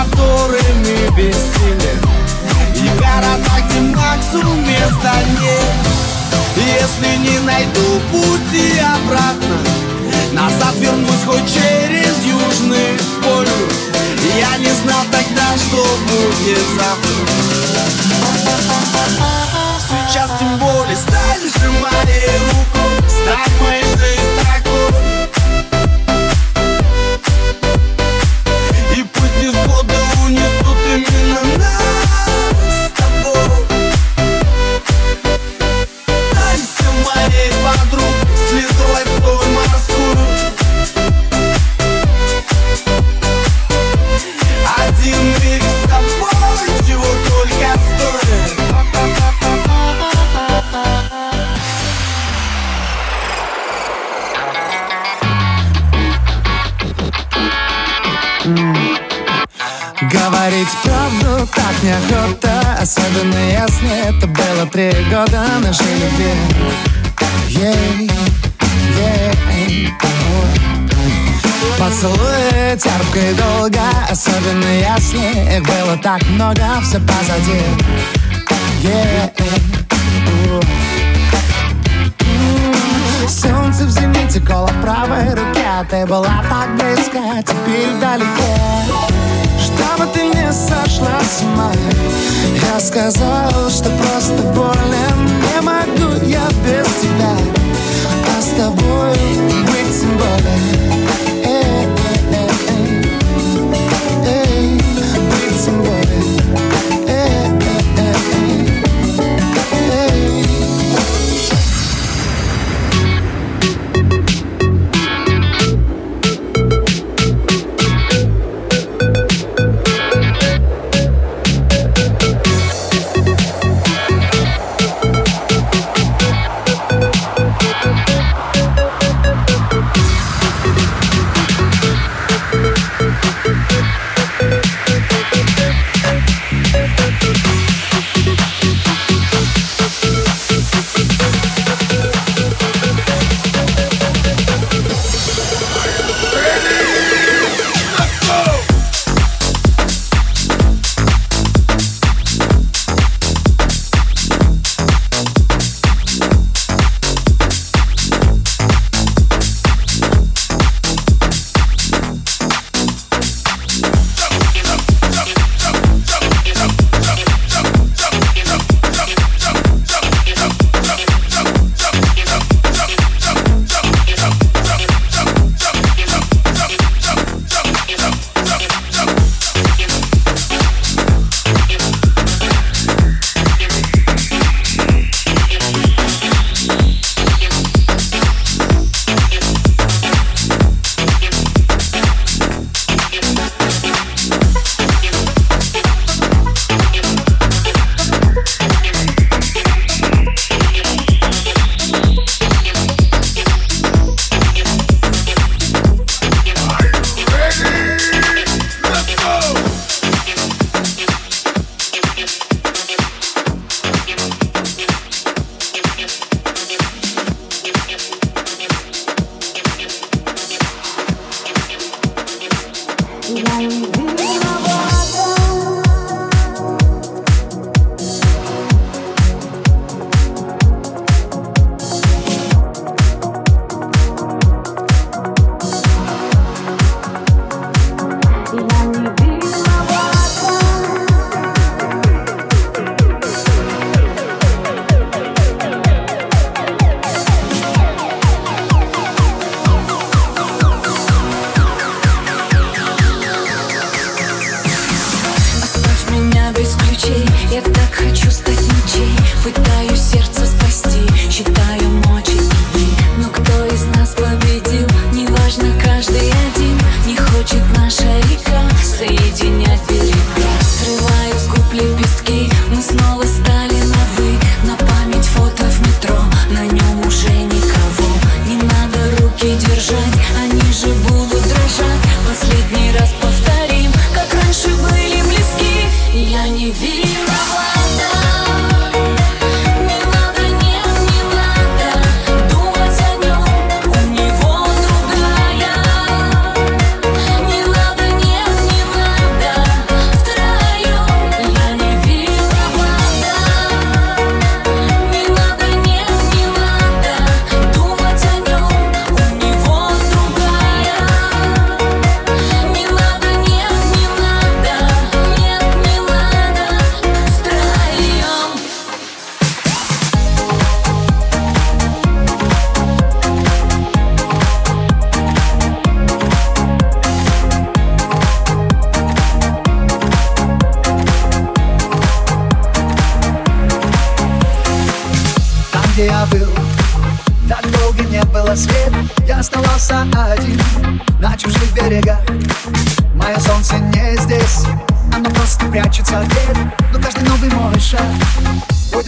которыми бессилен. И города, где максимум места нет. Если не найду пути обратно Назад вернусь хоть через Южный полюс. Я не знал тогда, что будет завтра. Сейчас тем более сталь сжимай руку неохота Особенно если это было три года нашей любви. Ей, ей, Поцелуи терпко и долго Особенно если их было так много Все позади. Ей, Солнце в зените, коло в правой руке Ты была так близко, теперь далеко Чтобы ты не сошла с ума. Я сказал, что просто болен Не могу я без тебя. А с тобой быть тем более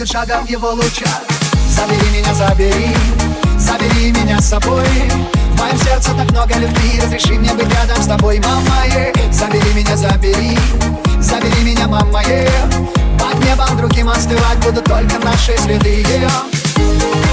будет шагом его лучах Забери меня, забери, забери меня с собой В моем сердце так много любви, разреши мне быть рядом с тобой, мама е. Забери меня, забери, забери меня, мама е. Под небом другим остывать будут только наши следы yeah.